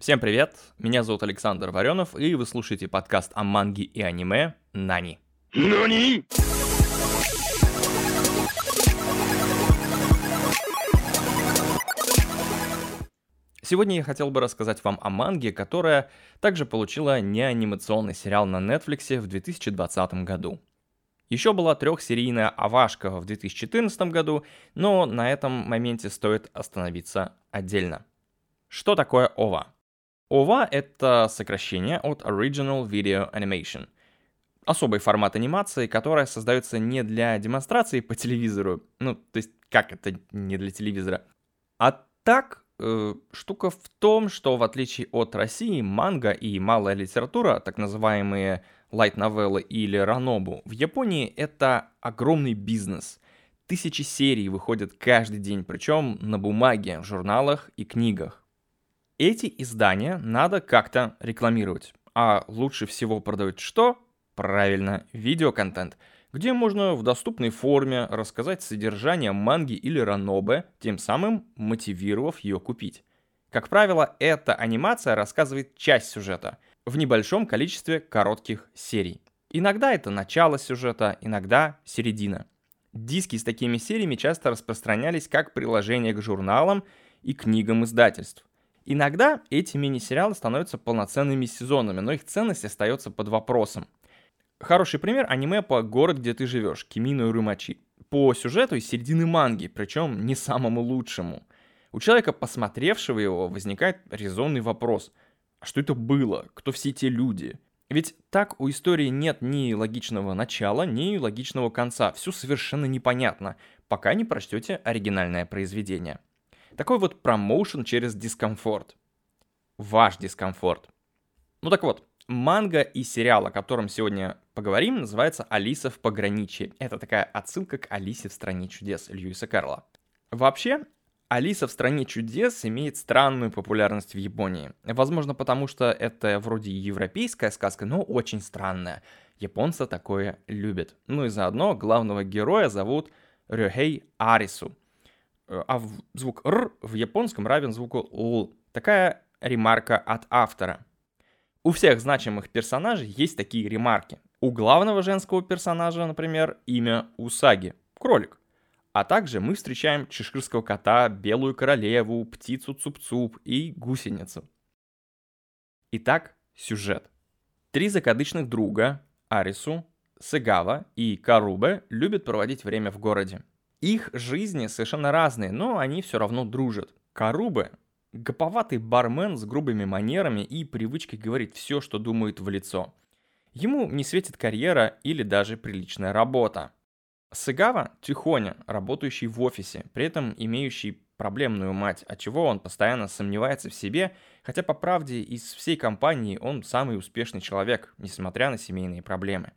Всем привет, меня зовут Александр Варенов, и вы слушаете подкаст о манге и аниме «Нани». Нани? Сегодня я хотел бы рассказать вам о манге, которая также получила неанимационный сериал на Netflix в 2020 году. Еще была трехсерийная «Авашка» в 2014 году, но на этом моменте стоит остановиться отдельно. Что такое ОВА? ОВА — это сокращение от Original Video Animation. Особый формат анимации, которая создается не для демонстрации по телевизору, ну, то есть как это не для телевизора, а так э, штука в том, что в отличие от России, манга и малая литература, так называемые лайт-новеллы или ранобу, в Японии это огромный бизнес. Тысячи серий выходят каждый день, причем на бумаге, в журналах и книгах. Эти издания надо как-то рекламировать. А лучше всего продают что? Правильно, видеоконтент – где можно в доступной форме рассказать содержание манги или ранобе, тем самым мотивировав ее купить. Как правило, эта анимация рассказывает часть сюжета в небольшом количестве коротких серий. Иногда это начало сюжета, иногда середина. Диски с такими сериями часто распространялись как приложение к журналам и книгам издательств. Иногда эти мини-сериалы становятся полноценными сезонами, но их ценность остается под вопросом – Хороший пример аниме по «Город, где ты живешь» Кимино и Румачи. По сюжету из середины манги, причем не самому лучшему. У человека, посмотревшего его, возникает резонный вопрос. А что это было? Кто все те люди? Ведь так у истории нет ни логичного начала, ни логичного конца. Все совершенно непонятно, пока не прочтете оригинальное произведение. Такой вот промоушен через дискомфорт. Ваш дискомфорт. Ну так вот, манга и сериал, о котором сегодня поговорим, называется «Алиса в пограничье». Это такая отсылка к «Алисе в стране чудес» Льюиса Карла. Вообще, «Алиса в стране чудес» имеет странную популярность в Японии. Возможно, потому что это вроде европейская сказка, но очень странная. Японцы такое любят. Ну и заодно главного героя зовут Рюхей Арису. А звук «р» в японском равен звуку «л». Такая ремарка от автора – у всех значимых персонажей есть такие ремарки. У главного женского персонажа, например, имя Усаги, кролик. А также мы встречаем чеширского кота, белую королеву, птицу Цуп-Цуп и гусеницу. Итак, сюжет. Три закадычных друга, Арису, Сыгава и Карубе, любят проводить время в городе. Их жизни совершенно разные, но они все равно дружат. Карубе Гоповатый бармен с грубыми манерами и привычкой говорить все, что думает в лицо. Ему не светит карьера или даже приличная работа. Сыгава – тихоня, работающий в офисе, при этом имеющий проблемную мать, от чего он постоянно сомневается в себе, хотя по правде из всей компании он самый успешный человек, несмотря на семейные проблемы.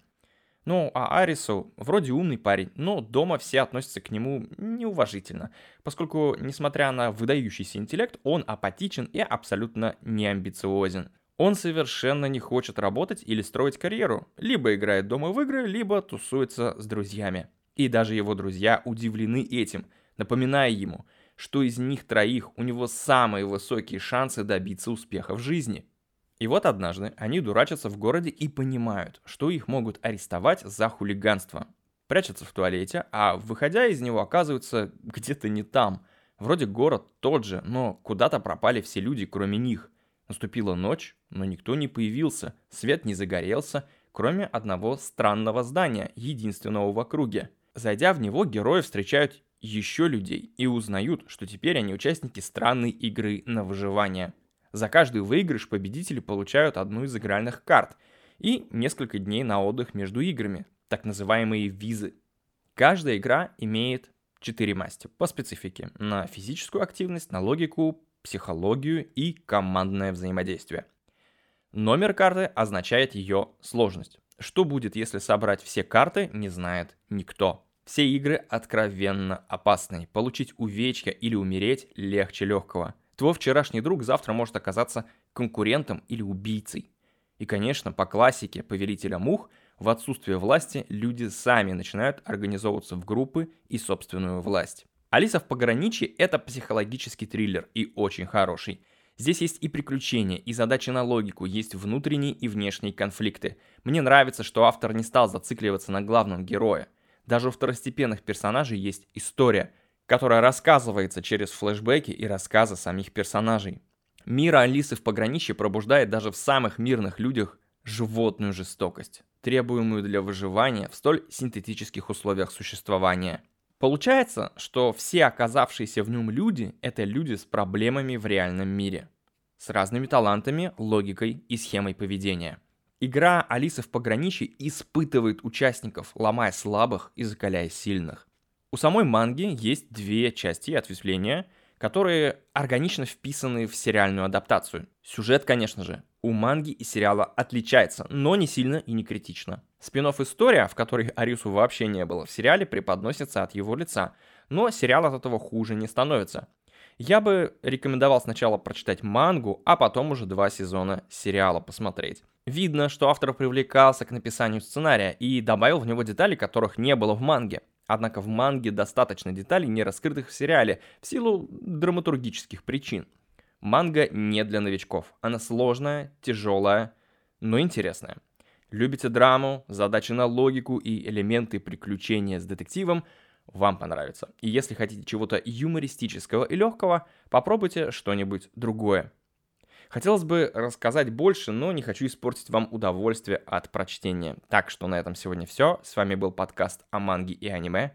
Ну, а Арису вроде умный парень, но дома все относятся к нему неуважительно, поскольку, несмотря на выдающийся интеллект, он апатичен и абсолютно неамбициозен. Он совершенно не хочет работать или строить карьеру, либо играет дома в игры, либо тусуется с друзьями. И даже его друзья удивлены этим, напоминая ему, что из них троих у него самые высокие шансы добиться успеха в жизни – и вот однажды они дурачатся в городе и понимают, что их могут арестовать за хулиганство. Прячутся в туалете, а выходя из него оказываются где-то не там. Вроде город тот же, но куда-то пропали все люди, кроме них. Наступила ночь, но никто не появился, свет не загорелся, кроме одного странного здания, единственного в округе. Зайдя в него, герои встречают еще людей и узнают, что теперь они участники странной игры на выживание – за каждый выигрыш победители получают одну из игральных карт и несколько дней на отдых между играми, так называемые визы. Каждая игра имеет 4 масти по специфике на физическую активность, на логику, психологию и командное взаимодействие. Номер карты означает ее сложность. Что будет, если собрать все карты, не знает никто. Все игры откровенно опасные. Получить увечья или умереть легче легкого. Твой вчерашний друг завтра может оказаться конкурентом или убийцей. И, конечно, по классике повелителя мух, в отсутствие власти люди сами начинают организовываться в группы и собственную власть. Алиса в пограничье – это психологический триллер и очень хороший. Здесь есть и приключения, и задачи на логику, есть внутренние и внешние конфликты. Мне нравится, что автор не стал зацикливаться на главном герое. Даже у второстепенных персонажей есть история, которая рассказывается через флешбеки и рассказы самих персонажей. Мир Алисы в пограничье пробуждает даже в самых мирных людях животную жестокость, требуемую для выживания в столь синтетических условиях существования. Получается, что все оказавшиеся в нем люди – это люди с проблемами в реальном мире. С разными талантами, логикой и схемой поведения. Игра Алиса в пограничье испытывает участников, ломая слабых и закаляя сильных. У самой манги есть две части ответвления, которые органично вписаны в сериальную адаптацию. Сюжет, конечно же, у манги и сериала отличается, но не сильно и не критично спин история, в которой Арису вообще не было, в сериале преподносится от его лица, но сериал от этого хуже не становится. Я бы рекомендовал сначала прочитать мангу, а потом уже два сезона сериала посмотреть. Видно, что автор привлекался к написанию сценария и добавил в него детали, которых не было в манге. Однако в манге достаточно деталей, не раскрытых в сериале, в силу драматургических причин. Манга не для новичков. Она сложная, тяжелая, но интересная. Любите драму, задачи на логику и элементы приключения с детективом, вам понравится. И если хотите чего-то юмористического и легкого, попробуйте что-нибудь другое. Хотелось бы рассказать больше, но не хочу испортить вам удовольствие от прочтения. Так что на этом сегодня все. С вами был подкаст о манге и аниме.